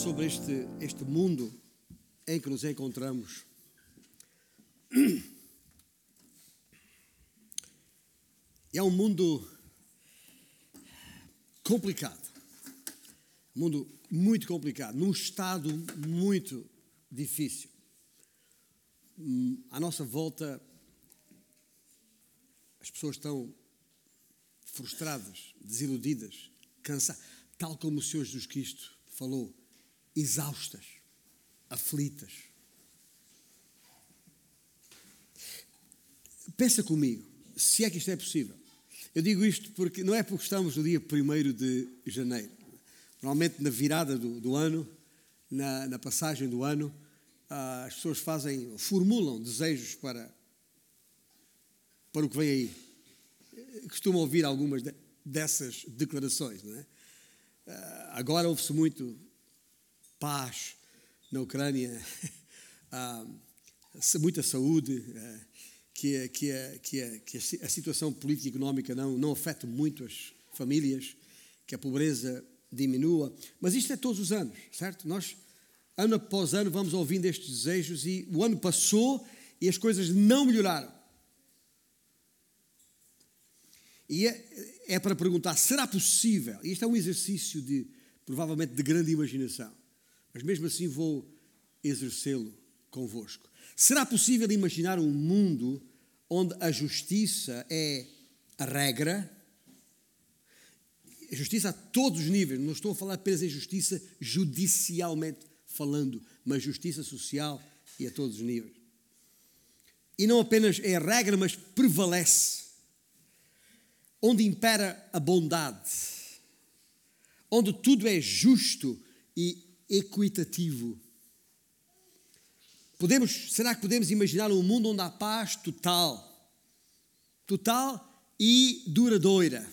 sobre este, este mundo em que nos encontramos. É um mundo complicado. Um mundo muito complicado, num estado muito difícil. À nossa volta, as pessoas estão frustradas, desiludidas, cansadas, tal como o Senhor Jesus Cristo falou, exaustas, aflitas. Pensa comigo, se é que isto é possível. Eu digo isto porque não é porque estamos no dia 1 de janeiro. Normalmente na virada do, do ano, na, na, passagem do ano, ah, as pessoas fazem, formulam desejos para, para o que vem aí. Costumo ouvir algumas dessas declarações, não é? Ah, agora ouve-se muito paz na Ucrânia, ah, muita saúde, ah, que, que, que, que a situação política e económica não, não afete muito as famílias, que a pobreza diminua. Mas isto é todos os anos, certo? Nós, ano após ano, vamos ouvindo estes desejos e o ano passou e as coisas não melhoraram. E é, é para perguntar: será possível? Isto é um exercício de, provavelmente, de grande imaginação, mas mesmo assim vou exercê-lo convosco. Será possível imaginar um mundo onde a justiça é a regra? A justiça a todos os níveis, não estou a falar apenas em justiça judicialmente falando, mas justiça social e a todos os níveis. E não apenas é a regra, mas prevalece onde impera a bondade, onde tudo é justo e equitativo. Podemos, será que podemos imaginar um mundo onde há paz total, total e duradoura?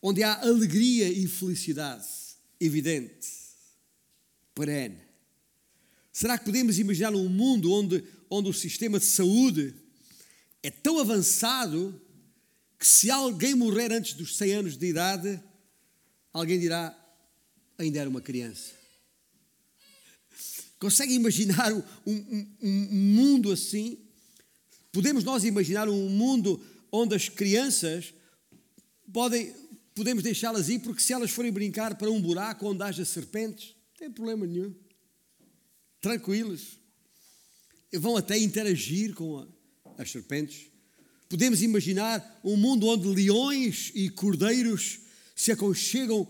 Onde há alegria e felicidade evidente, perene. Será que podemos imaginar um mundo onde, onde o sistema de saúde é tão avançado que se alguém morrer antes dos 100 anos de idade, alguém dirá, ainda era uma criança. Consegue imaginar um, um, um, mundo assim? Podemos nós imaginar um mundo onde as crianças podem, podemos deixá-las ir, porque se elas forem brincar para um buraco onde haja serpentes, não tem problema nenhum. Tranquilas. Vão até interagir com a, as serpentes. Podemos imaginar um mundo onde leões e cordeiros se aconchegam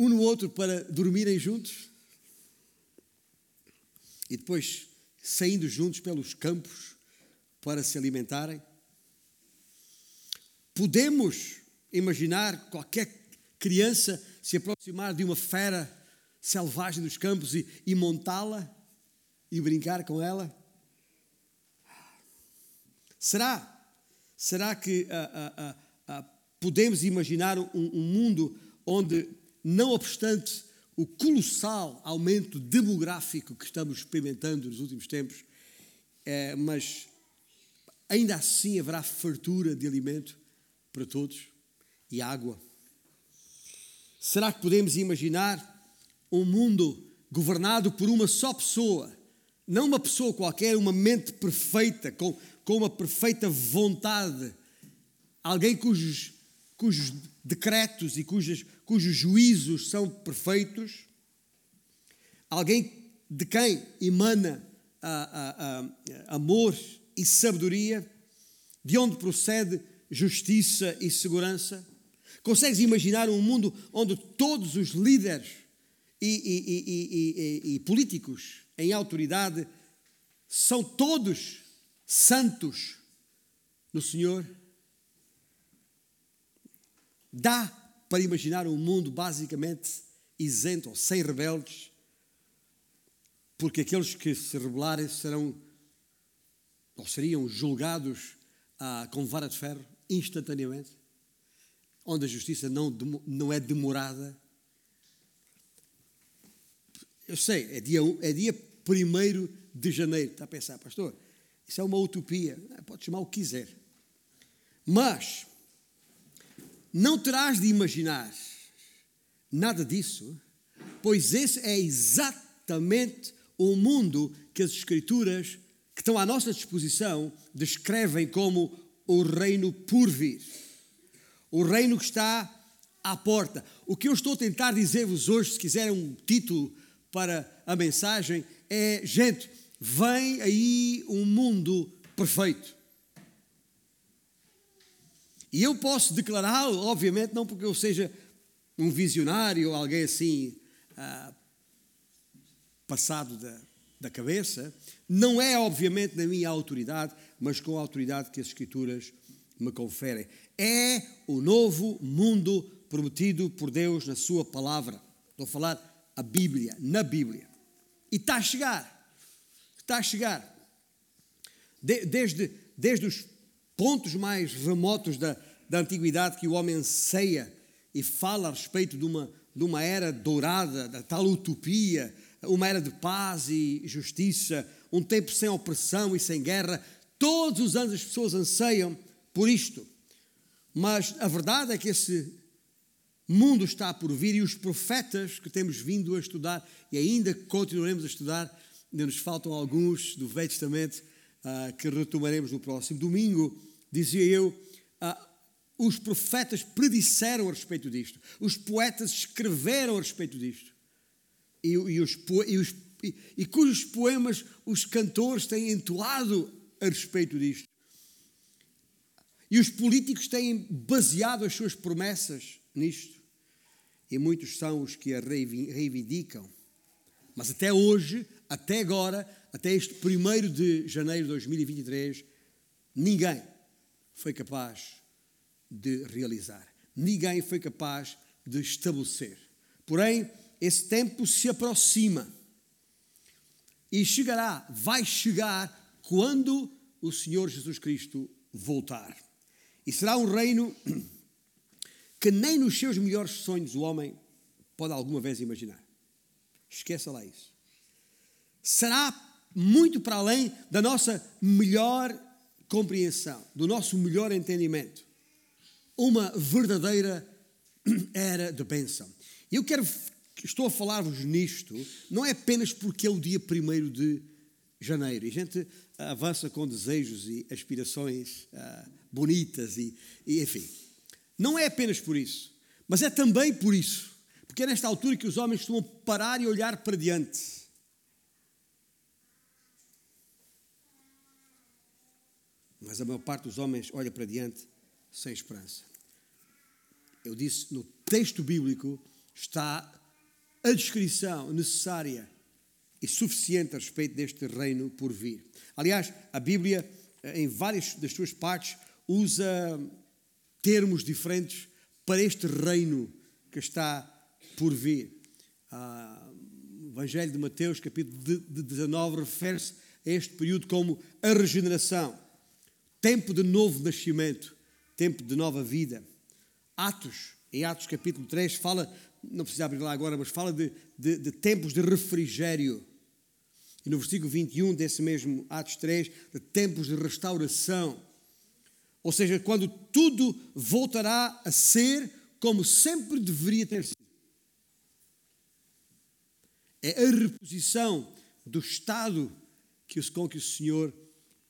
um no outro para dormirem juntos e depois saindo juntos pelos campos para se alimentarem. Podemos imaginar qualquer criança se aproximar de uma fera selvagem dos campos e, e montá-la e brincar com ela? Será? Será que uh, uh, uh, podemos imaginar um, um, mundo onde, não obstante o colossal aumento demográfico que estamos experimentando nos últimos tempos, eh, mas ainda assim haverá fartura de alimento para todos e água? Será que podemos imaginar um mundo governado por uma só pessoa? Não uma pessoa qualquer, uma mente perfeita, com com uma perfeita vontade, alguém cujos, cujos decretos e cujos, juízos são perfeitos, alguém de quem emana a, a, a, amor e sabedoria, de onde procede justiça e segurança. Consegues imaginar um mundo onde todos os líderes e, e, e, e políticos em autoridade são todos santos no Senhor? Dá para imaginar um mundo basicamente isento ou sem rebeldes, porque aqueles que se rebelarem serão ou seriam julgados ah, com vara de ferro instantaneamente, onde a justiça não, não é demorada. Eu sei, é dia, é dia 1 de janeiro. Está a pensar, pastor, isso é uma utopia, pode chamar o que quiser. Mas não terás de imaginar nada disso pois esse é exatamente o mundo que as Escrituras, que estão à nossa disposição, descrevem como o reino por vir. O reino que está à porta. O que eu estou a tentar dizer-vos hoje, se quiserem um título para a mensagem, é: gente, vem aí um mundo perfeito. E eu posso declará-lo, obviamente, não porque eu seja um visionário ou alguém assim ah, passado da, da cabeça, não é obviamente na minha autoridade, mas com a autoridade que as Escrituras me conferem. É o novo mundo prometido por Deus na Sua palavra. Estou a falar a Bíblia, na Bíblia. E está a chegar. Está a chegar. De, desde, desde os pontos mais remotos da, da antiguidade que o homem anseia e fala a respeito de uma, de uma era dourada, da tal utopia, uma era de paz e justiça, um tempo sem opressão e sem guerra. Todos os anos as pessoas anseiam por isto. Mas a verdade é que esse mundo está por vir e os profetas que temos vindo a estudar e ainda continuaremos a estudar, ainda nos faltam alguns do Velho Testamento uh, que retomaremos no próximo domingo, dizia eu, uh, os profetas predisseram a respeito disto, os poetas escreveram a respeito disto, e, e, os, e, os, e, cujos poemas os cantores têm entoado a respeito disto. E os políticos têm baseado as suas promessas nisto. E muitos são os que a reivindicam. Mas até hoje, até agora, até este 1 de janeiro de 2023, ninguém foi capaz de realizar. Ninguém foi capaz de estabelecer. Porém, esse tempo se aproxima e chegará, vai chegar quando o Senhor Jesus Cristo voltar. E será um reino que nem nos seus melhores sonhos o homem pode alguma vez imaginar. Esqueça lá isso. Será muito para além da nossa melhor compreensão, do nosso melhor entendimento. Uma verdadeira era de bênção. Eu quero, estou a falar-vos nisto, não é apenas porque é o dia 1 de janeiro. E a gente avança com desejos e aspirações uh, bonitas e, e, enfim. Não é apenas por isso, mas é também por isso. Porque é nesta altura que os homens costumam parar e olhar para diante Mas a maior parte dos homens olha para diante sem esperança. Eu disse, no texto bíblico está a descrição necessária e suficiente a respeito deste reino por vir. Aliás, a Bíblia, em várias das suas partes, usa termos diferentes para este reino que está por vir. Ah, o Evangelho de Mateus, capítulo 19, refere-se a este período como a regeneração tempo de novo nascimento, tempo de nova vida. Atos, em Atos capítulo 3, fala, não precisa abrir lá agora, mas fala de, de, de tempos de refrigério. E no versículo 21 desse mesmo Atos 3, de tempos de restauração. Ou seja, quando tudo voltará a ser como sempre deveria ter sido. É a reposição do estado que, com que o Senhor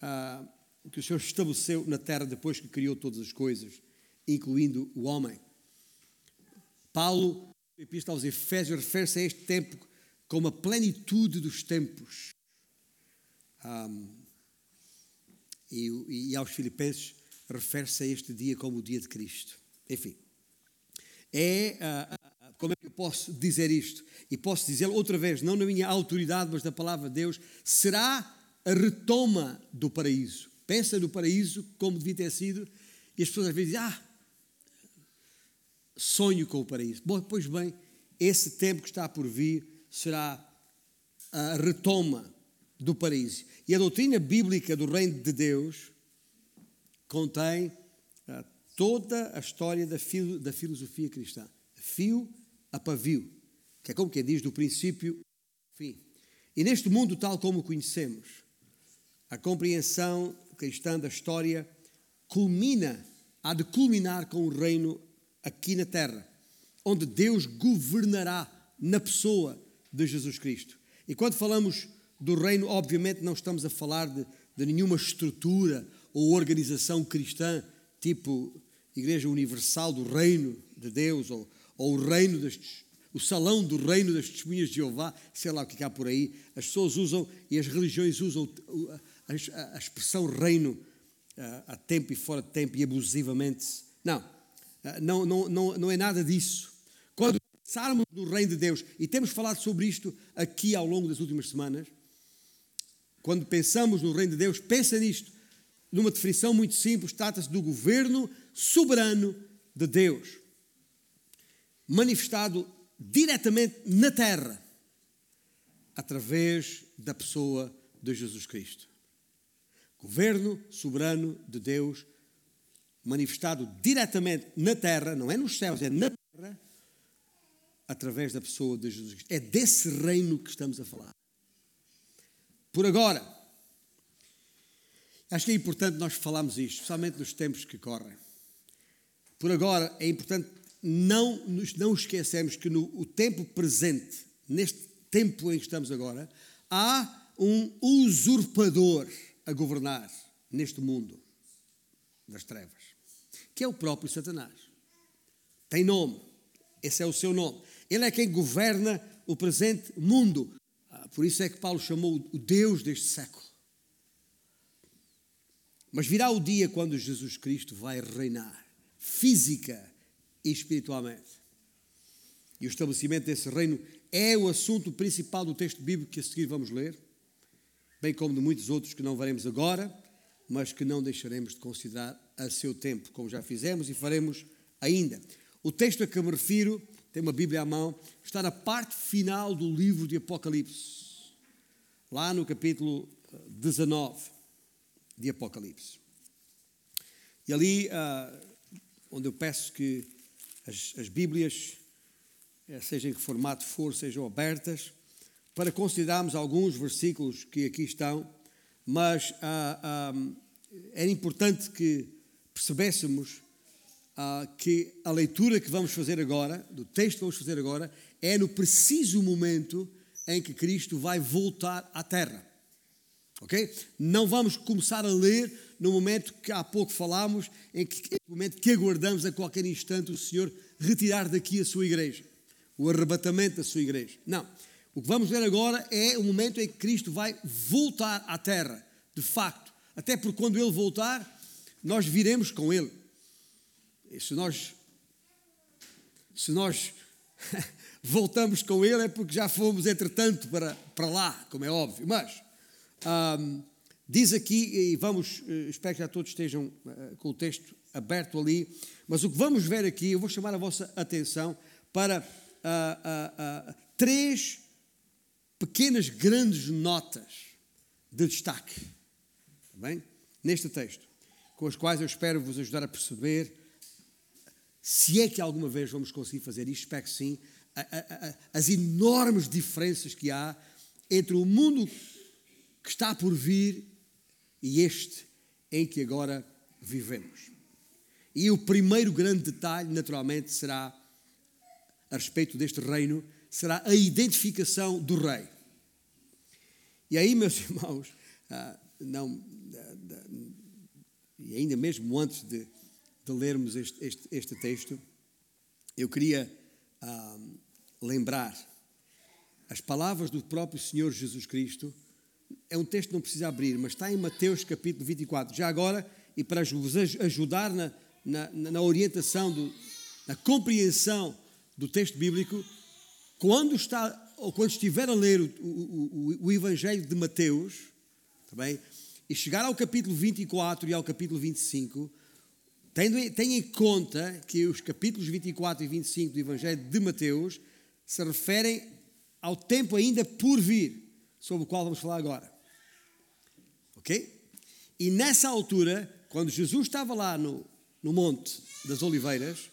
ah, que o Senhor estabeleceu na terra depois que criou todas as coisas, incluindo o homem. Paulo, na Epístola aos Efésios, refere-se a este tempo como a plenitude dos tempos. Um, e, e, aos Filipenses, refere-se a este dia como o dia de Cristo. Enfim, é. Uh, como é que eu posso dizer isto? E posso dizê-lo outra vez, não na minha autoridade, mas na palavra de Deus, será a retoma do paraíso pensa no paraíso como devia ter sido, e as pessoas às vezes dizem, ah, sonho com o paraíso. Bom, pois bem, esse tempo que está por vir será a retoma do paraíso. E a doutrina bíblica do reino de Deus contém ah, toda a história da, filo, da filosofia cristã, fio a pavio, que é como quem diz, do princípio ao fim. E neste mundo tal como o conhecemos, a compreensão cristã da história culmina, há de culminar com o reino aqui na terra, onde Deus governará na pessoa de Jesus Cristo. E quando falamos do reino, obviamente não estamos a falar de, de nenhuma estrutura ou organização cristã, tipo Igreja Universal do Reino de Deus, ou, ou o reino das, o salão do reino das testemunhas de Jeová, sei lá o que há por aí. As pessoas usam e as religiões usam a, expressão reino a tempo e fora de tempo e abusivamente. Não, não, não, não, não é nada disso. Quando pensarmos no reino de Deus, e temos falado sobre isto aqui ao longo das últimas semanas, quando pensamos no reino de Deus, pensa nisto, numa definição muito simples, trata-se do governo soberano de Deus, manifestado diretamente na terra, através da pessoa de Jesus Cristo. Governo soberano de Deus, manifestado diretamente na terra, não é nos céus, é na terra, através da pessoa de Jesus Cristo. É desse reino que estamos a falar. Por agora, acho que é importante nós falarmos isto, especialmente nos tempos que correm. Por agora, é importante não nos não esquecermos que no o tempo presente, neste tempo em que estamos agora, há um usurpador a governar neste mundo das trevas, que é o próprio Satanás. Tem nome, esse é o seu nome. Ele é quem governa o presente mundo. Ah, por isso é que Paulo chamou o Deus deste século. Mas virá o dia quando Jesus Cristo vai reinar, física e espiritualmente. E o estabelecimento desse reino é o assunto principal do texto bíblico que a seguir vamos ler bem como de muitos outros que não veremos agora, mas que não deixaremos de considerar a seu tempo, como já fizemos e faremos ainda. O texto a que me refiro, tem uma Bíblia à mão, está na parte final do livro de Apocalipse, lá no capítulo 19 eh, de Apocalipse. E ali, uh, onde eu peço que as, as Bíblias, eh, seja em que formato for, sejam abertas, para considerarmos alguns versículos que aqui estão, mas ah, ah, era importante que percebêssemos ah, que a leitura que vamos fazer agora, do texto que vamos fazer agora, é no preciso momento em que Cristo vai voltar à Terra. Ok? Não vamos começar a ler no momento que há pouco falámos, em que, momento que aguardamos a qualquer instante o Senhor retirar daqui a sua igreja, o arrebatamento da sua igreja. Não. O que vamos ver agora é o momento em que Cristo vai voltar à terra, de facto. Até porque quando ele voltar, nós viremos com ele. E se nós se nós voltamos com ele é porque já fomos, entretanto, para, para lá, como é óbvio. Mas diz aqui, e vamos, eh, espero que já todos estejam uh, com o texto aberto ali, mas o que vamos ver aqui, eu vou chamar a vossa atenção para uh, uh, três pequenas, grandes notas de destaque, tá bem? Neste texto, com as quais eu espero vos ajudar a perceber, se é que alguma vez vamos conseguir fazer isto, espero que sim, a, a, a, as enormes diferenças que há entre o mundo que está por vir e este em que agora vivemos. E o primeiro grande detalhe, naturalmente, será a respeito deste reino será a identificação do rei. E aí, meus irmãos, ah, não, e ainda mesmo antes de, de lermos este, este, este, texto, eu queria ah, lembrar as palavras do próprio Senhor Jesus Cristo. É um texto que não precisa abrir, mas está em Mateus capítulo 24. Já agora, e para vos ajudar na, na, na orientação, do, na compreensão do texto bíblico, quando, está, ou quando estiver a ler o, o, o, o Evangelho de Mateus, tá e chegar ao capítulo 24 e ao capítulo 25, tenha, tenha em conta que os capítulos 24 e 25 do Evangelho de Mateus se referem ao tempo ainda por vir, sobre o qual vamos falar agora. Ok? E nessa altura, quando Jesus estava lá no, no Monte das Oliveiras,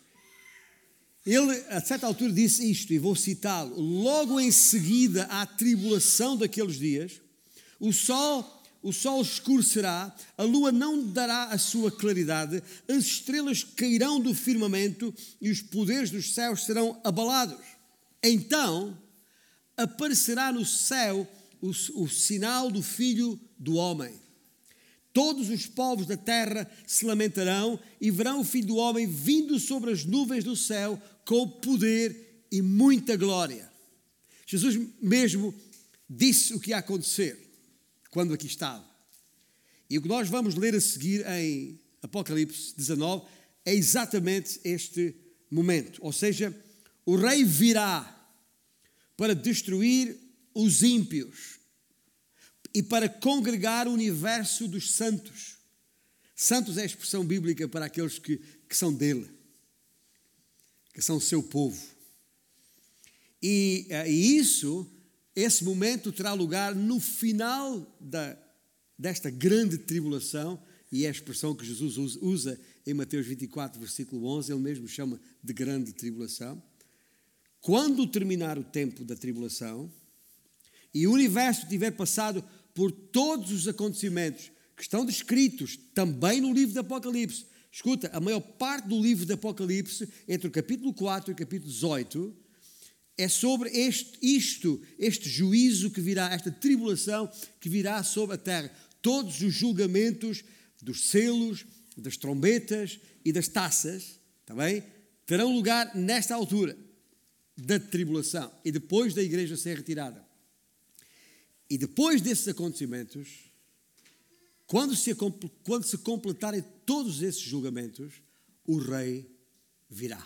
ele, a certa altura, disse isto, e vou citá-lo: logo em seguida à tribulação daqueles dias, o sol. O sol escurecerá, a lua não dará a sua claridade, as estrelas cairão do firmamento e os poderes dos céus serão abalados. Então aparecerá no céu o, o sinal do Filho do Homem. Todos os povos da terra se lamentarão e verão o Filho do Homem vindo sobre as nuvens do céu com poder e muita glória. Jesus mesmo disse o que ia acontecer quando aqui estava. E o que nós vamos ler a seguir em Apocalipse 19 é exatamente este momento. Ou seja, o rei virá para destruir os ímpios e para congregar o universo dos santos. Santos é a expressão bíblica para aqueles que, que são dele, que são seu povo. E, eh, e isso, esse momento terá lugar no final da, desta grande tribulação, e é a expressão que Jesus usa em Mateus 24, versículo 11, ele mesmo chama de grande tribulação. Quando terminar o tempo da tribulação e o universo tiver passado por todos os acontecimentos que estão descritos também no livro do Apocalipse, escuta, a maior parte do livro do Apocalipse, entre o capítulo 4 e o capítulo 18, é sobre este, isto, este juízo que virá, esta tribulação que virá sobre a terra. Todos os julgamentos dos selos, das trombetas e das taças, também, terão lugar nesta altura da tribulação e depois da igreja ser retirada. E depois desses acontecimentos, quando se, quando se completarem todos esses julgamentos, o rei virá.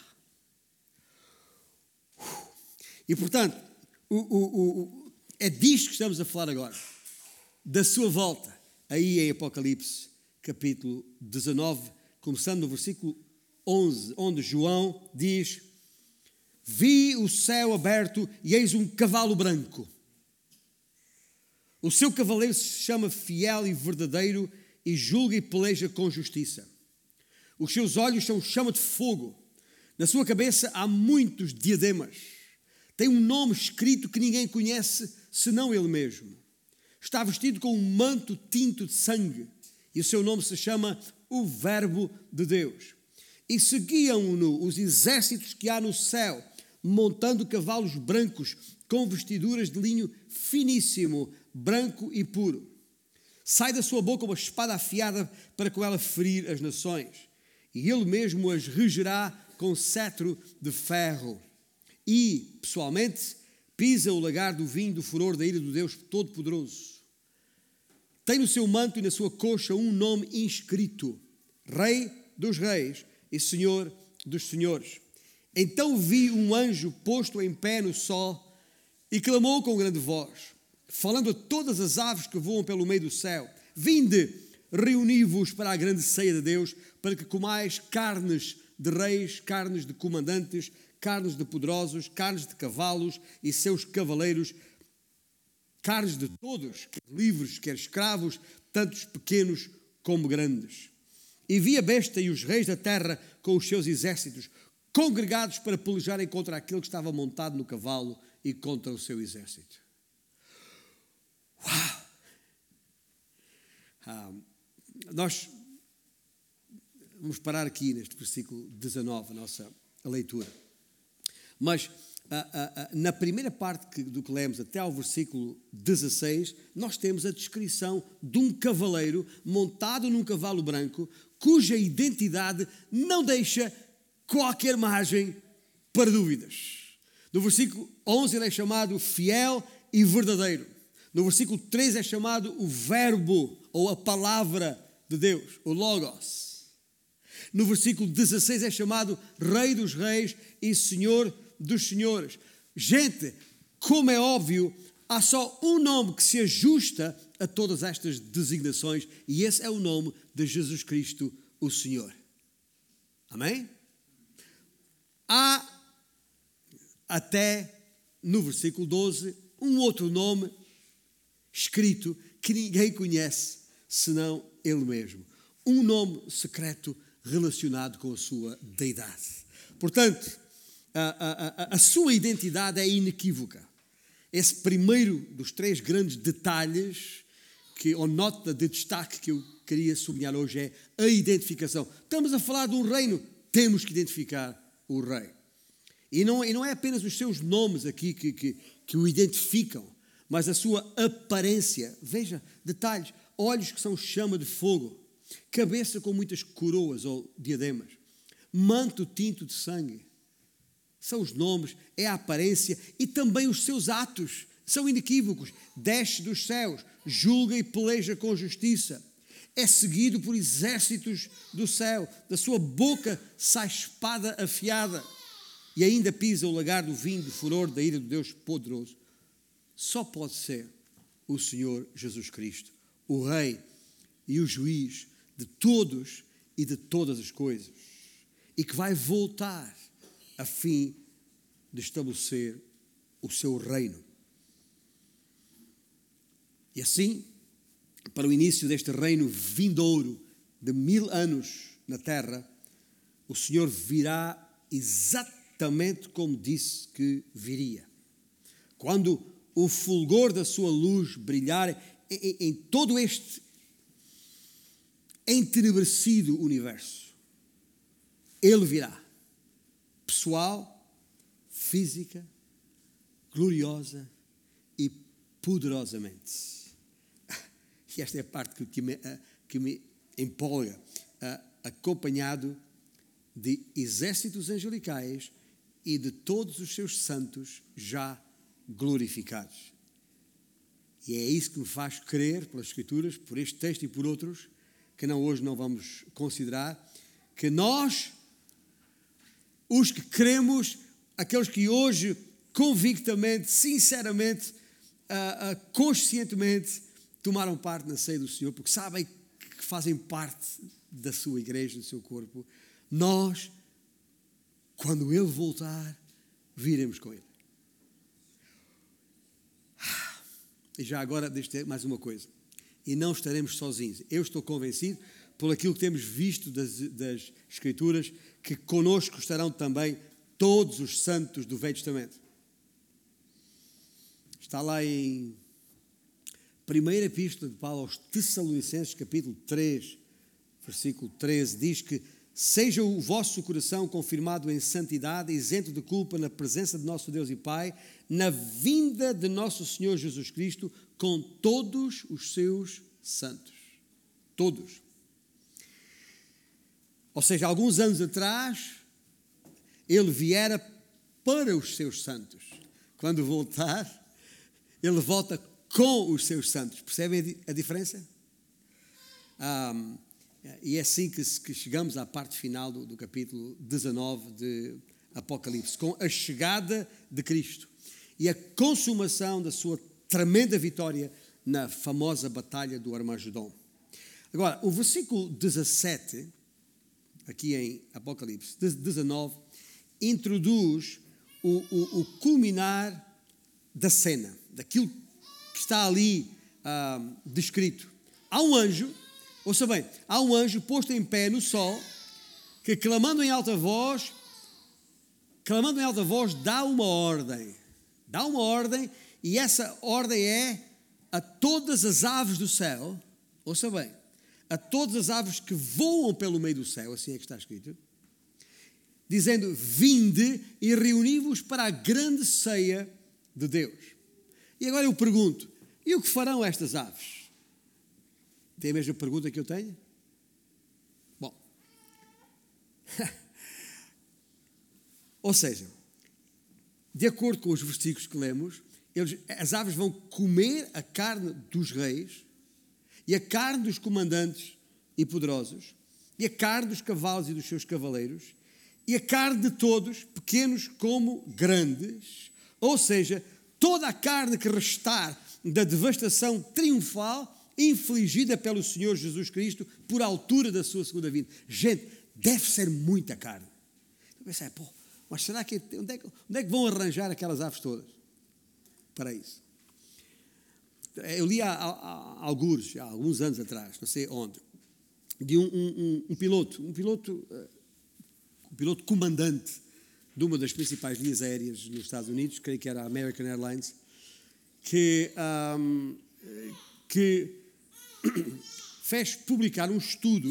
E portanto, o, o, o, é disto que estamos a falar agora, da sua volta, aí em Apocalipse, capítulo 19, começando no versículo 11, onde João diz: Vi o céu aberto e eis um cavalo branco. O seu cavaleiro se chama Fiel e Verdadeiro e julga e peleja com justiça. Os seus olhos são chama de fogo. Na sua cabeça há muitos diademas. Tem um nome escrito que ninguém conhece senão ele mesmo. Está vestido com um manto tinto de sangue e o seu nome se chama o Verbo de Deus. E seguiam-no os exércitos que há no céu montando cavalos brancos com vestiduras de linho finíssimo, branco e puro. Sai da sua boca uma espada afiada para com ela ferir as nações, e ele mesmo as regerá com cetro de ferro. E, pessoalmente, pisa o lagar do vinho do furor da ira do Deus Todo-Poderoso. Tem no seu manto e na sua coxa um nome inscrito: Rei dos Reis e Senhor dos Senhores. Então vi um anjo posto em pé no sol e clamou com grande voz, falando a todas as aves que voam pelo meio do céu: Vinde, reuni-vos para a grande ceia de Deus, para que comais carnes de reis, carnes de comandantes, carnes de poderosos, carnes de cavalos e seus cavaleiros, carnes de todos, quer livres, quer escravos, tantos pequenos como grandes. E vi a besta e os reis da terra com os seus exércitos, congregados para pelejarem contra aquele que estava montado no cavalo e contra o seu exército. Uau! Ah, nós vamos parar aqui neste versículo 19, a nossa leitura. Mas ah, ah, ah, na primeira parte que, do que lemos até ao versículo 16, nós temos a descrição de um cavaleiro montado num cavalo branco, cuja identidade não deixa qualquer margem para dúvidas. No versículo 11 ele é chamado fiel e verdadeiro. No versículo 13 é chamado o verbo ou a palavra de Deus, o logos. No versículo 16 é chamado rei dos reis e senhor dos senhores. Gente, como é óbvio, há só um nome que se ajusta a todas estas designações e esse é o nome de Jesus Cristo, o Senhor. Amém? Há até no versículo 12 um outro nome escrito que ninguém conhece senão ele mesmo. Um nome secreto relacionado com a sua deidade. Portanto, a, a, a sua identidade é inequívoca. Esse primeiro dos três grandes detalhes que, ou nota de destaque que eu queria sublinhar hoje é a identificação. Estamos a falar de um reino, temos que identificar o rei. E não, e não é apenas os seus nomes aqui que, que, que o identificam, mas a sua aparência. Veja, detalhes: olhos que são chama de fogo, cabeça com muitas coroas ou diademas, manto tinto de sangue. São os nomes, é a aparência e também os seus atos são inequívocos. Desce dos céus, julga e peleja com justiça. É seguido por exércitos do céu, da sua boca sai espada afiada e ainda pisa o lagar do vinho de furor da ira do Deus poderoso. Só pode ser o Senhor Jesus Cristo, o Rei e o Juiz de todos e de todas as coisas, e que vai voltar a fim de estabelecer o seu reino. E assim, para o início deste reino vindouro de mil anos na terra, o Senhor virá exatamente como disse que viria. Quando o fulgor da sua luz brilhar em, em todo este entenebrecido universo, ele virá. Pessoal, física, gloriosa e poderosamente. E esta é a parte que me, eh, que me empolga. Eh, acompanhado de exércitos angelicais e de todos os seus santos já glorificados. E é isso que me faz crer, pelas Escrituras, por este texto e por outros, que não hoje não vamos considerar, que nós, os que cremos, aqueles que hoje convictamente, sinceramente, uh, uh, conscientemente tomaram parte na ceia do Senhor, porque sabem que fazem parte da sua igreja, do seu corpo, nós, quando Ele voltar, viremos com Ele. E já agora, deixe mais uma coisa. E não estaremos sozinhos. Eu estou convencido, por aquilo que temos visto das, das Escrituras, que conosco estarão também todos os santos do Velho Testamento. Está lá em Primeira Epístola de Paulo aos Tessalonicenses, capítulo 3, versículo 13, diz que seja o vosso coração confirmado em santidade, isento de culpa na presença de nosso Deus e Pai, na vinda de nosso Senhor Jesus Cristo, com todos os seus santos. Todos. Ou seja, alguns anos atrás, ele viera para os seus santos. Quando voltar, ele volta com os seus santos. Percebem a diferença? Um, e é assim que, que, chegamos à parte final do, do capítulo 19 de Apocalipse, com a chegada de Cristo e a consumação da sua tremenda vitória na famosa batalha do Armagedon. Agora, o versículo 17, aqui em Apocalipse 19, introduz o, o, o culminar da cena, daquilo que está ali ah, descrito. Há um anjo, ouça bem, há um anjo posto em pé no sol, que clamando em alta voz, clamando em alta voz, dá uma ordem. Dá uma ordem, e essa ordem é a todas as aves do céu, ouça bem, a todas as aves que voam pelo meio do céu, assim é que está escrito, dizendo: Vinde e reuni-vos para a grande ceia de Deus. E agora eu pergunto: e o que farão estas aves? Tem a mesma pergunta que eu tenho? Bom. Ou seja, de acordo com os versículos que lemos, eles, as aves vão comer a carne dos reis e a carne dos comandantes e poderosos e a carne dos cavalos e dos seus cavaleiros e a carne de todos, pequenos como grandes, ou seja, toda a carne que restar da devastação triunfal infligida pelo Senhor Jesus Cristo por altura da sua segunda vinda. Gente, deve ser muita carne. Eu pensei, pô, mas será que onde é que, onde é que vão arranjar aquelas aves todas para isso? Eu li há, há, alguns, há alguns anos atrás, não sei onde, de um, um, um piloto, um piloto uh, piloto comandante de uma das principais linhas aéreas nos Estados Unidos, creio que era a American Airlines, que, um, que fez publicar um estudo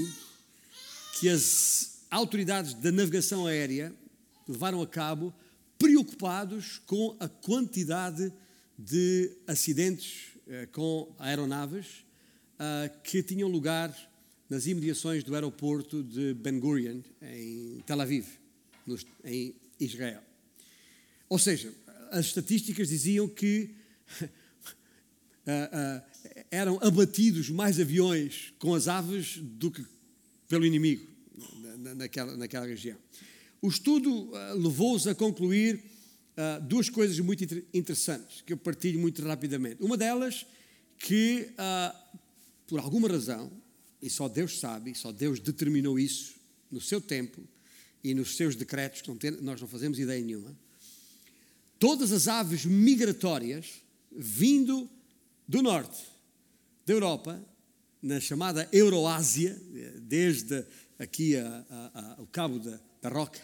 que as autoridades da navegação aérea levaram a cabo preocupados com a quantidade de acidentes uh, com aeronaves uh, que tinham lugar nas imediações do aeroporto de Ben Gurion, em Tel Aviv, em Israel. Ou seja, as estatísticas diziam que eram abatidos mais aviões com as aves do que pelo inimigo naquela, naquela região. O estudo uh, levou-os a concluir uh, duas coisas muito inter interessantes que eu partilho muito rapidamente. Uma delas, que uh, por alguma razão, e só Deus sabe, só Deus determinou isso no seu tempo e nos seus decretos, que nós não fazemos ideia nenhuma, todas as aves migratórias vindo do norte da Europa, na chamada Euroásia, desde aqui a, a, a, o cabo da, da Roca,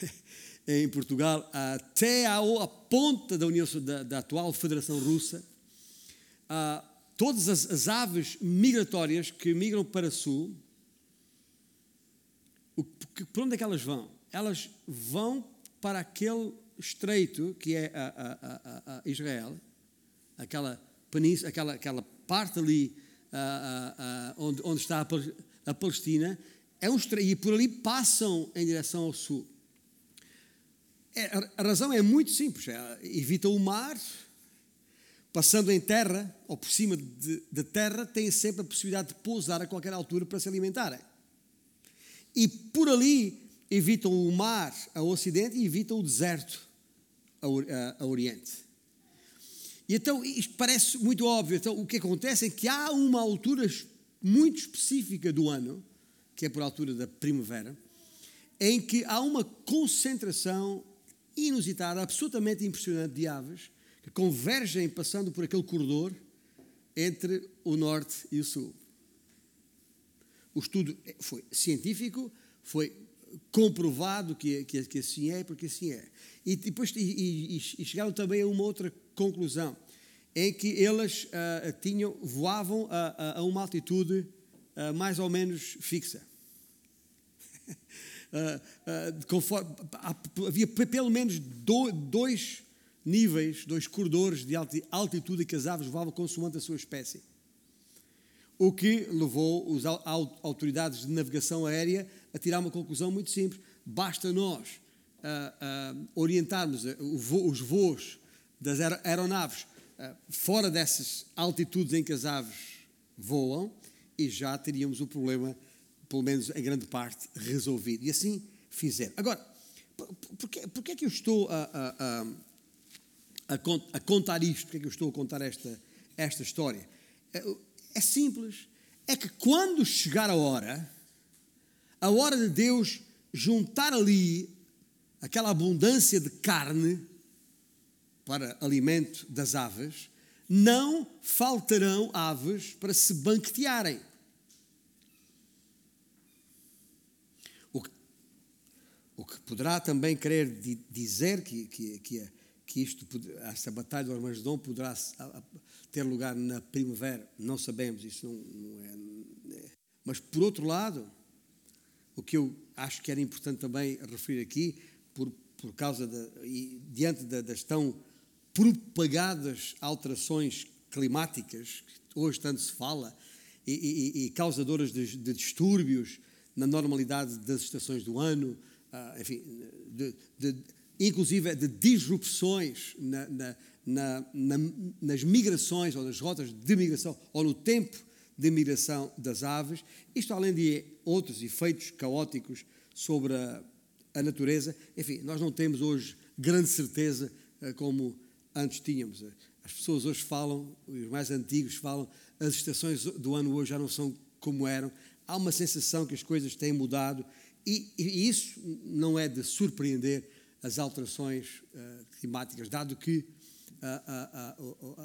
em Portugal, até a, a ponta da, União, da, da, atual Federação Russa, todas as, as, aves migratórias que migram para o sul, o, por onde é que elas vão? Elas vão para aquele estreito que é a, Israel, aquela península, aquela, aquela parte ali onde, onde está a Palestina, é um estreito, e por ali passam em direção ao sul. É, a razão é muito simples: é, evita o mar, passando em terra ou por cima de, terra, têm sempre a possibilidade de pousar a qualquer altura para se alimentarem. E por ali evitam o mar a ocidente e evitam o deserto a, a, a oriente. E então isto parece muito óbvio. Então o que acontece é que há uma altura muito específica do ano que é por altura da primavera, em que há uma concentração inusitada, absolutamente impressionante de aves que convergem passando por aquele corredor entre o norte e o sul. O estudo foi científico, foi comprovado que, que, que assim é, porque assim é. E depois e, e, e chegaram também a uma outra conclusão, em que elas uh, tinham, voavam a, a, uma altitude uh, mais ou menos fixa. uh, conforme, havia pelo menos do, dois níveis, dois corredores de altitude que as aves voavam consoante a sua espécie. O que levou as autoridades de navegação aérea a tirar uma conclusão muito simples. Basta nós uh, orientarmos os voos das aeronaves fora dessas altitudes em que as aves voam e já teríamos o problema pelo menos em grande parte, resolvido. E assim fizeram. Agora, porquê é que eu estou a, a, a, a, contar isto? Porquê é que eu estou a contar esta, esta história? É, é simples. É que quando chegar a hora, a hora de Deus juntar ali aquela abundância de carne para alimento das aves, não faltarão aves para se banquetearem. O que poderá também querer dizer que, que, que, que isto, esta batalha do Armagedon poderá ter lugar na primavera, não sabemos, isso não, não é, é. Mas, por outro lado, o que eu acho que era importante também referir aqui, por, causa e diante das tão propagadas alterações climáticas, que hoje tanto se fala, e, e, e causadoras de, de distúrbios na normalidade das estações do ano, uh, enfim, de, de, inclusive de disrupções na, na, na, nas migrações ou nas rotas de migração ou no tempo de migração das aves, isto além de outros efeitos caóticos sobre a, a natureza. Enfim, nós não temos hoje grande certeza uh, como antes tínhamos. As pessoas hoje falam, os mais antigos falam, as estações do ano hoje já não são como eram. Há uma sensação que as coisas têm mudado e, e isso não é de surpreender as alterações uh, climáticas, dado que a,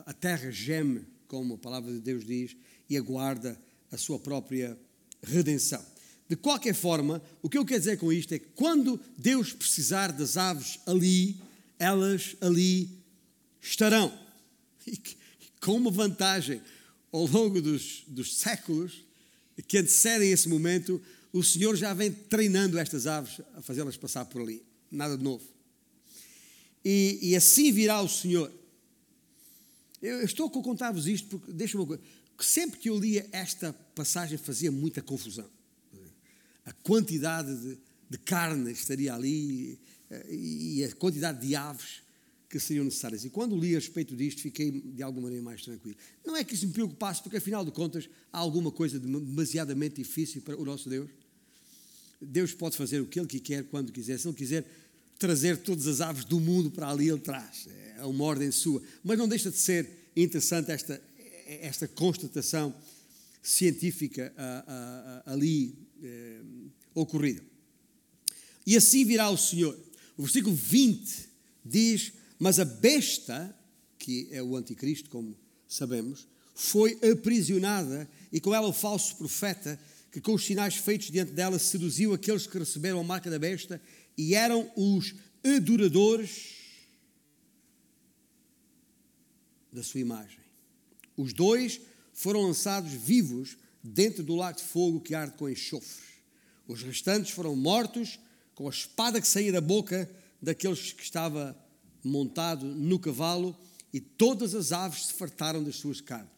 a, a, terra geme, como a palavra de Deus diz, e aguarda a sua própria redenção. De qualquer forma, o que eu quero dizer com isto é que quando Deus precisar das aves ali, elas ali estarão. E com uma vantagem ao longo dos, dos séculos que antecedem esse momento, o Senhor já vem treinando estas aves a fazê-las passar por ali. Nada de novo. e, e assim virá o Senhor. Eu, eu estou a contar-vos isto porque, deixa-me uma coisa, sempre que eu lia esta passagem fazia muita confusão. A quantidade de, de carne estaria ali eh, e a quantidade de aves que seriam necessárias. E quando li a respeito disto, fiquei de alguma maneira mais tranquilo. Não é que isso me preocupasse, porque afinal de contas há alguma coisa demasiadamente difícil para o nosso Deus. Deus pode fazer o que Ele quer, quando quiser. Se Ele quiser trazer todas as aves do mundo para ali, Ele traz. É uma ordem sua. Mas não deixa de ser interessante esta, esta constatação científica a, a, a, ali eh, ocorrida. E assim virá o Senhor. O versículo 20 diz: Mas a besta, que é o anticristo, como sabemos, foi aprisionada e com ela o falso profeta, que com os sinais feitos diante dela seduziu aqueles que receberam a marca da besta e eram os adoradores da sua imagem. Os dois foram lançados vivos dentro do lago de fogo que arde com enxofre. Os restantes foram mortos com a espada que saía da boca daqueles que estava montado no cavalo e todas as aves se fartaram das suas carnes.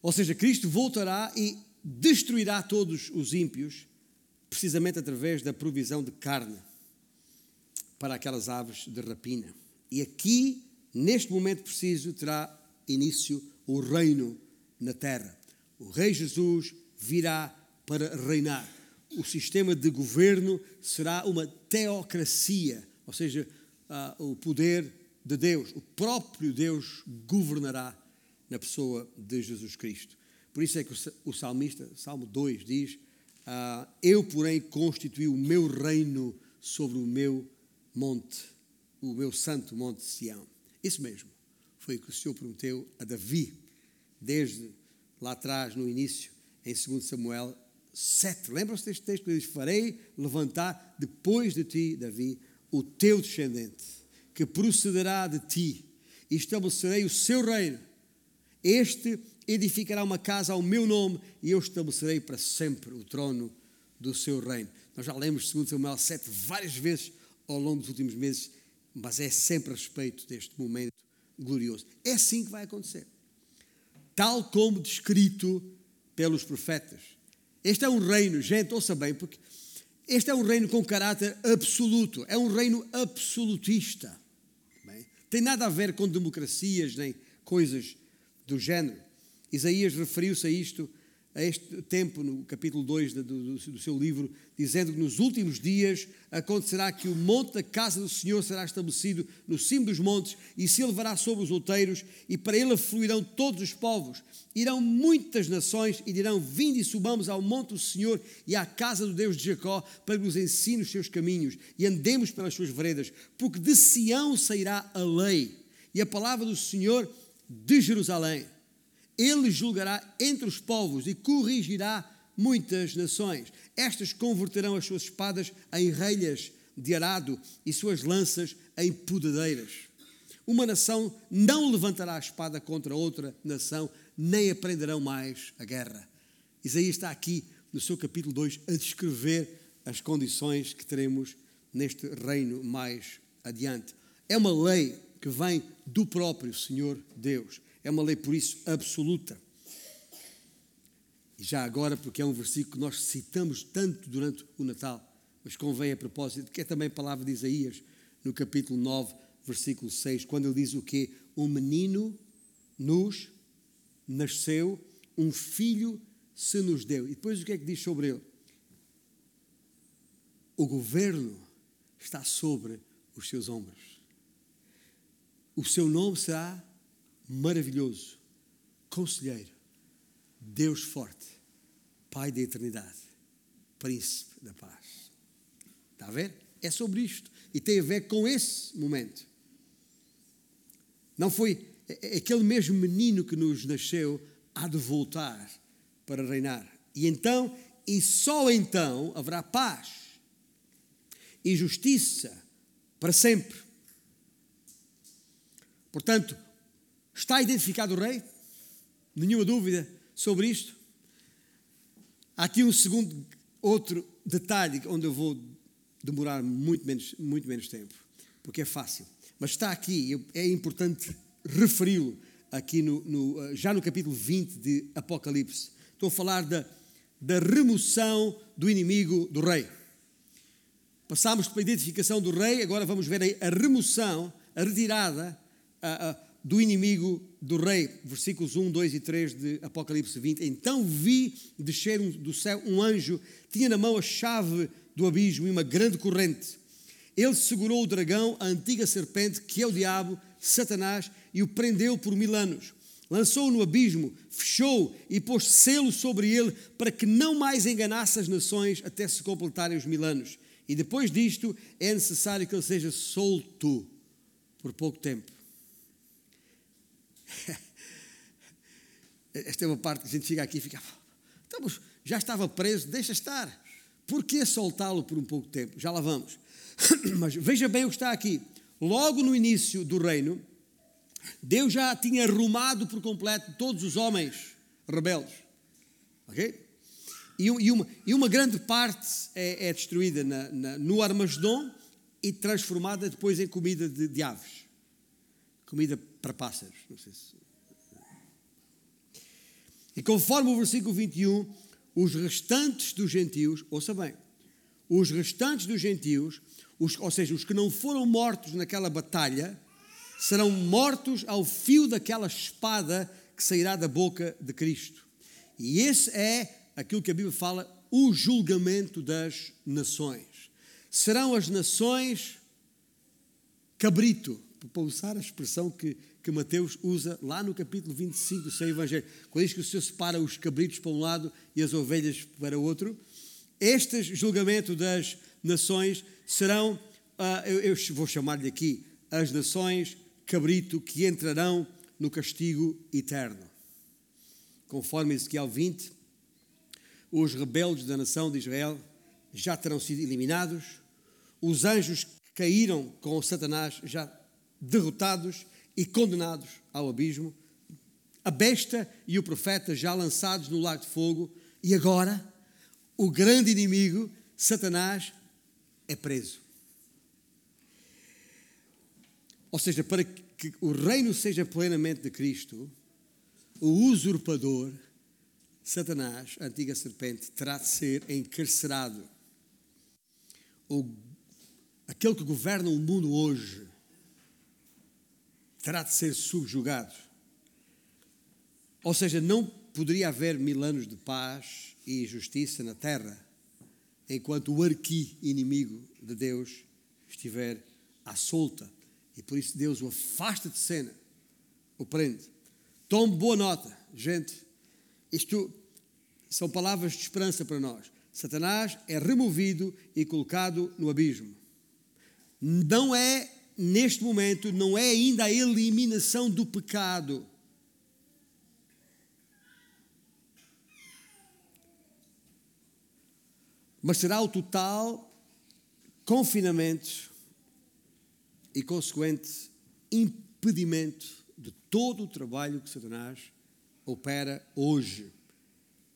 Ou seja, Cristo voltará e destruirá todos os ímpios, precisamente através da provisão de carne para aquelas aves de rapina. E aqui, neste momento preciso, terá início o reino na terra. O Rei Jesus virá para reinar. O sistema de governo será uma teocracia, ou seja, uh, o poder de Deus. O próprio Deus governará na pessoa de Jesus Cristo. Por isso é que o salmista, Salmo 2, diz: uh, Eu, porém, constituí o meu reino sobre o meu monte, o meu santo monte Sião. Isso mesmo, foi o que o Senhor prometeu a Davi, desde lá atrás, no início, em 2 Samuel 7. Lembram-se deste texto que diz: Farei levantar depois de ti, Davi, o teu descendente, que procederá de ti, e estabelecerei o seu reino. Este edificará uma casa ao meu nome, e eu estabelecerei para sempre o trono do seu reino. Nós já lemos 2 Samuel 7 várias vezes ao longo dos últimos meses, mas é sempre a respeito deste momento glorioso. É assim que vai acontecer. Tal como descrito pelos profetas. Este é um reino, gente, ouça bem, porque este é um reino com caráter absoluto, é um reino absolutista. Bem, tem nada a ver com democracias nem coisas do género. Isaías referiu-se a isto a este tempo, no capítulo 2 do, do, do, seu livro, dizendo que nos últimos dias acontecerá que o monte da casa do Senhor será estabelecido no cimo dos montes e se elevará sobre os outeiros, e para ele afluirão todos os povos. Irão muitas nações e dirão: Vinde e subamos ao monte do Senhor e à casa do Deus de Jacó, para que nos ensine os seus caminhos e andemos pelas suas veredas, porque de Sião sairá a lei e a palavra do Senhor de Jerusalém. Ele julgará entre os povos e corrigirá muitas nações. Estas converterão as suas espadas em relhas de arado e suas lanças em podadeiras. Uma nação não levantará a espada contra outra nação, nem aprenderão mais a guerra. Isaías está aqui no seu capítulo 2 a descrever as condições que teremos neste reino mais adiante. É uma lei que vem do próprio Senhor Deus. É uma lei, por isso, absoluta. E já agora, porque é um versículo que nós citamos tanto durante o Natal, mas convém a propósito, que é também a palavra de Isaías, no capítulo 9, versículo 6, quando ele diz o quê? Um menino nos nasceu, um filho se nos deu. E depois o que é que diz sobre ele? O governo está sobre os seus ombros. O seu nome será maravilhoso, conselheiro, Deus forte, Pai da eternidade, Príncipe da paz. Está a ver? É sobre isto. E tem a ver com esse momento. Não foi aquele mesmo menino que nos nasceu há de voltar para reinar. E então, e só então, haverá paz e justiça para sempre. Portanto, Está identificado o rei? Nenhuma dúvida sobre isto? Há aqui um segundo, outro detalhe onde eu vou demorar muito menos, muito menos tempo. porque é fácil. Mas está aqui, é importante referi-lo aqui no, no, já no capítulo 20 de Apocalipse. Estou a falar da, da remoção do inimigo do rei. Passámos pela identificação do rei, agora vamos ver a remoção, a retirada a, a, do inimigo do rei. Versículos 1, 2 e 3 de Apocalipse 20. Então vi descer do céu um anjo, tinha na mão a chave do abismo e uma grande corrente. Ele segurou o dragão, a antiga serpente, que é o diabo, Satanás, e o prendeu por mil anos. Lançou-o no abismo, fechou e pôs selo sobre ele para que não mais enganasse as nações até se completarem os mil anos. E depois disto é necessário que ele seja solto por pouco tempo. Esta é uma parte que a gente chega aqui e fica. Estamos, já estava preso, deixa estar. Por que soltá-lo por um pouco tempo? Já lá vamos. Mas veja bem o que está aqui. Logo no início do reino, Deus já tinha arrumado por completo todos os homens rebeldes. Ok? E, e, uma, e uma, grande parte é, é destruída na, na, no Armagedon e transformada depois em comida de, de aves. Comida para pássaros. Se... E conforme o versículo 21, os restantes dos gentios, ouça bem, os restantes dos gentios, os, ou seja, os que não foram mortos naquela batalha, serão mortos ao fio daquela espada que sairá da boca de Cristo. E esse é aquilo que a Bíblia fala, o julgamento das nações. Serão as nações cabrito, para usar a expressão que, que Mateus usa lá no capítulo 25 do seu Evangelho, quando diz que o Senhor separa os cabritos para um lado e as ovelhas para o outro. Este julgamento das nações serão, uh, eu, eu vou chamar-lhe aqui, as nações cabrito que entrarão no castigo eterno. Conforme Ezequiel 20, os rebeldes da nação de Israel já terão sido eliminados, os anjos que caíram com Satanás já derrotados e condenados ao abismo, a besta e o profeta já lançados no lago de fogo, e agora o grande inimigo, Satanás, é preso. Ou seja, para que o reino seja plenamente de Cristo, o usurpador, Satanás, a antiga serpente, terá de ser encarcerado. O, aquele que governa o mundo hoje terá de ser subjugado. Ou seja, não poderia haver mil anos de paz e justiça na terra enquanto o arqui-inimigo de Deus estiver à solta. E por isso Deus o afasta de cena, o prende. Tome boa nota, gente. Isto são palavras de esperança para nós. Satanás é removido e colocado no abismo. Não é, neste momento, não é ainda a eliminação do pecado. Mas será o total confinamento e consequente impedimento de todo o trabalho que Satanás opera hoje,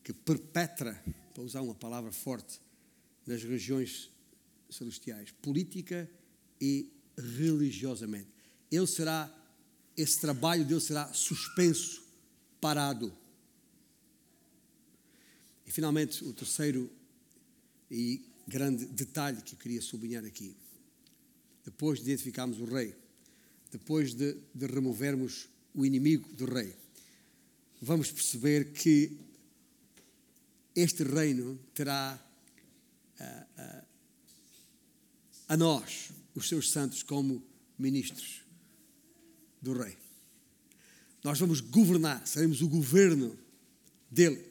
que perpetra, para usar uma palavra forte, nas regiões celestiais, política e religiosamente. Ele será, esse trabalho dele será suspenso, parado. E finalmente, o terceiro e grande detalhe que eu queria sublinhar aqui. Depois de identificarmos o rei, depois de, de removermos o inimigo do rei, vamos perceber que este reino terá a, a, a nós, os seus santos, como ministros do rei. Nós vamos governar, seremos o governo dele.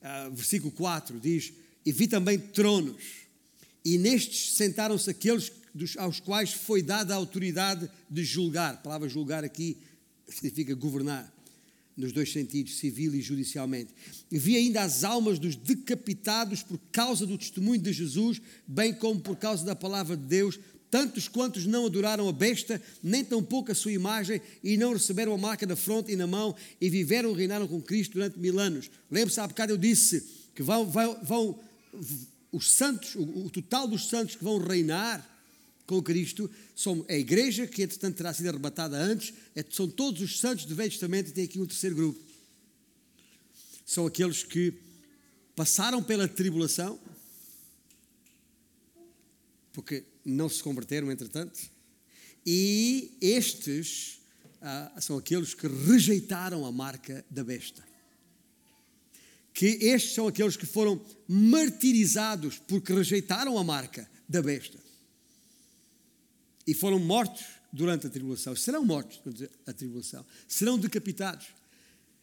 Uh, versículo 4 diz: E vi também tronos, e nestes sentaram-se aqueles aos quais foi dada a autoridade de julgar. A palavra julgar aqui significa governar nos dois sentidos, civil e judicialmente. Vi ainda as almas dos decapitados por causa do testemunho de Jesus, bem como por causa da palavra de Deus, tantos quantos não adoraram a besta, nem tampouco a sua imagem, e não receberam a marca na fronte e na mão, e viveram e reinaram com Cristo durante mil anos. Lembre-se, há bocado eu disse que vão, vão, vão os santos, o, o total dos santos que vão reinar com Cristo, são a igreja, que entretanto terá sido arrebatada antes, é, são todos os santos do Velho Testamento e tem aqui um terceiro grupo. São aqueles que passaram pela tribulação, porque não se converteram, entretanto, e estes ah, são aqueles que rejeitaram a marca da besta. Que estes são aqueles que foram martirizados porque rejeitaram a marca da besta e foram mortos durante a tribulação. Serão mortos durante a tribulação, serão decapitados.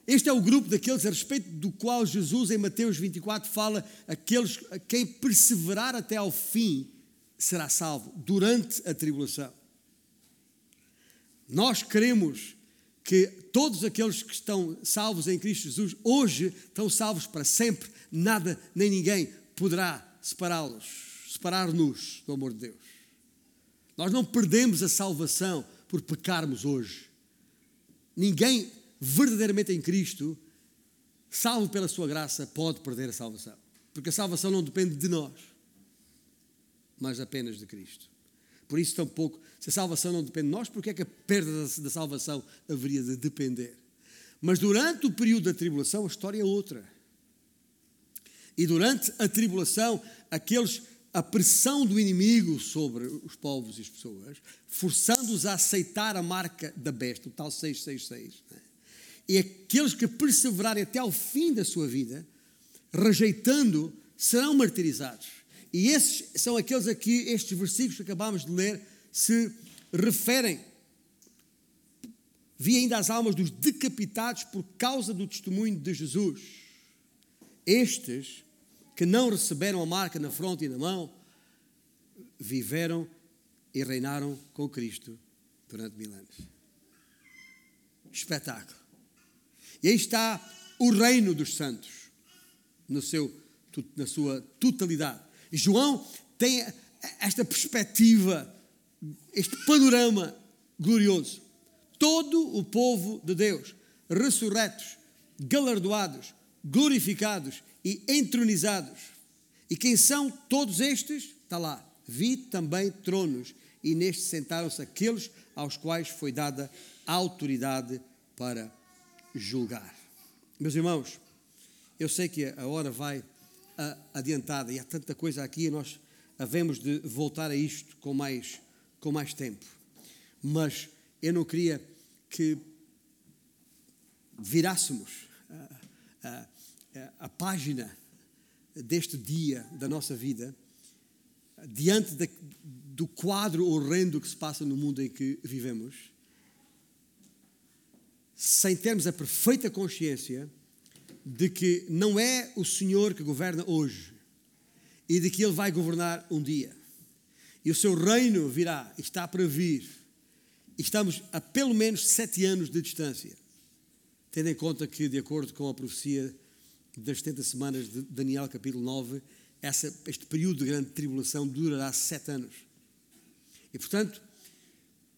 Este é o grupo daqueles a respeito do qual Jesus, em Mateus 24, fala: aqueles a quem perseverar até ao fim será salvo durante a tribulação. Nós queremos que todos aqueles que estão salvos em Cristo Jesus hoje estão salvos para sempre, nada nem ninguém poderá separá-los, separar-nos do amor de Deus. Nós não perdemos a salvação por pecarmos hoje. Ninguém verdadeiramente em Cristo, salvo pela sua graça, pode perder a salvação. Porque a salvação não depende de nós, mas apenas de Cristo. Por isso, tampouco, se a salvação não depende de nós, porque é que a perda da salvação haveria de depender? Mas durante o período da tribulação, a história é outra. E durante a tribulação, aqueles a pressão do inimigo sobre os povos e as pessoas, forçando-os a aceitar a marca da besta, o tal 666. Né? E aqueles que perseverarem até ao fim da sua vida, rejeitando, serão martirizados. E esses são aqueles a que estes versículos que acabamos de ler se referem. Vi ainda as almas dos decapitados por causa do testemunho de Jesus. Estes que não receberam a marca na fronte e na mão, viveram e reinaram com Cristo durante mil anos. Espetáculo. E aí está o reino dos santos, no seu, na sua totalidade. João tem esta perspectiva, este panorama glorioso. Todo o povo de Deus, ressurretos, galardoados, glorificados e entronizados. E quem são todos estes? Está lá. Vi também tronos, e nestes sentaram-se aqueles aos quais foi dada a autoridade para julgar. Meus irmãos, eu sei que a hora vai adiantada e há tanta coisa aqui, nós havemos de voltar a isto com mais, com mais tempo. Mas eu não queria que virássemos a, a, a página deste dia da nossa vida diante de, do quadro horrendo que se passa no mundo em que vivemos, sem termos a perfeita consciência de que não é o Senhor que governa hoje e de que Ele vai governar um dia. E o seu reino virá, está para vir. Estamos a pelo menos sete anos de distância, tendo em conta que, de acordo com a profecia das 70 semanas de Daniel, capítulo 9, essa, este período de grande tribulação durará sete anos. E, portanto,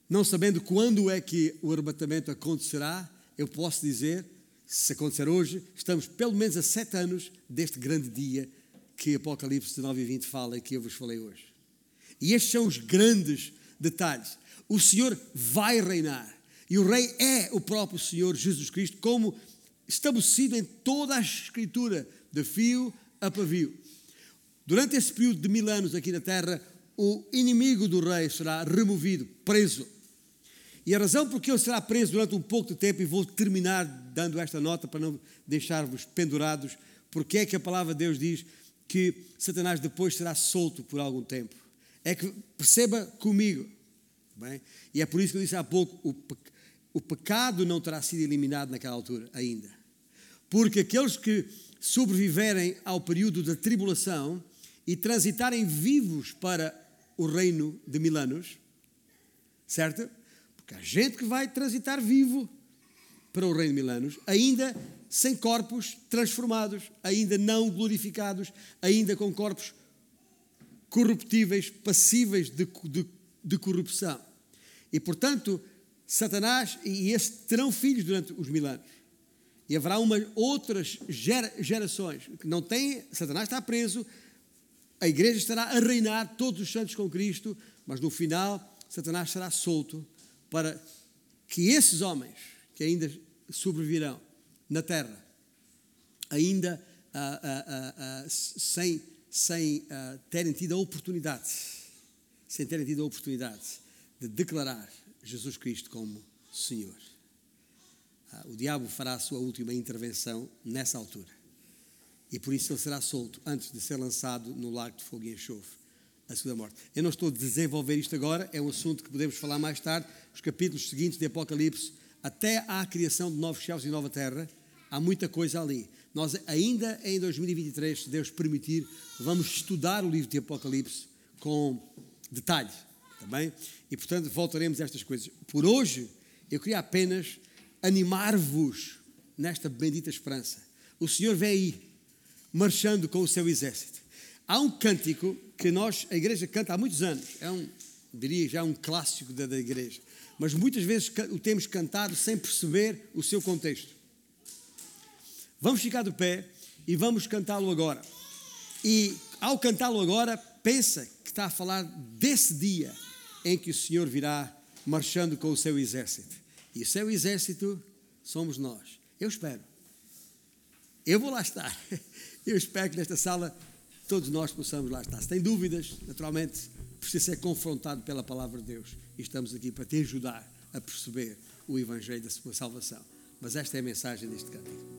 não sabendo quando é que o arrebatamento acontecerá, eu posso dizer se acontecer hoje, estamos pelo menos a sete anos deste grande dia que Apocalipse 19 e 20 fala e que eu vos falei hoje. E estes são os grandes detalhes. O Senhor vai reinar. E o Rei é o próprio Senhor Jesus Cristo, como estabelecido em toda a Escritura, de fio a pavio. Durante esse período de mil anos aqui na Terra, o inimigo do Rei será removido, preso e a razão por que ele será preso durante um pouco de tempo, e vou terminar dando esta nota para não deixar-vos pendurados, porque é que a palavra de Deus diz que Satanás depois será solto por algum tempo. É que perceba comigo, bem? E é por isso que eu disse há pouco: o, pe o pecado não terá sido eliminado naquela altura ainda. Porque aqueles que sobreviverem ao período da tribulação e transitarem vivos para o reino de mil anos, certo? que há gente que vai transitar vivo para o reino de mil anos, ainda sem corpos transformados, ainda não glorificados, ainda com corpos corruptíveis, passíveis de, de, de corrupção. E, portanto, Satanás e esse terão filhos durante os mil anos. E haverá uma, outras gera, gerações que não têm. Satanás está preso, a igreja estará a reinar todos os santos com Cristo, mas no final Satanás será solto para que esses homens que ainda sobrevirão na terra, ainda ah, ah, ah, sem, sem terem tido a oportunidade, sem terem tido a oportunidade de declarar Jesus Cristo como Senhor. O diabo fará a sua última intervenção nessa altura. E por isso ele será solto antes de ser lançado no lago de fogo e enxofre a segunda morte. Eu não estou a desenvolver isto agora, é um assunto que podemos falar mais tarde. Os capítulos seguintes de Apocalipse, até à criação de novos céus e nova terra, há muita coisa ali. Nós, ainda em 2023, se Deus permitir, vamos estudar o livro de Apocalipse com detalhe, também. Tá e portanto voltaremos a estas coisas. Por hoje, eu queria apenas animar-vos nesta bendita esperança. O Senhor vem aí, marchando com o seu exército. Há um cântico que nós, a igreja canta há muitos anos, é um, diria já um clássico da, da igreja, mas muitas vezes o temos cantado sem perceber o seu contexto. Vamos ficar de pé e vamos cantá-lo agora. E ao cantá-lo agora, pensa que está a falar desse dia em que o Senhor virá marchando com o seu exército. E o seu exército somos nós. Eu espero. Eu vou lá estar. Eu espero que nesta sala todos nós possamos lá estar. Se tem dúvidas, naturalmente, precisa ser confrontado pela palavra de Deus. E estamos aqui para te ajudar a perceber o Evangelho da sua salvação. Mas esta é a mensagem deste cântico.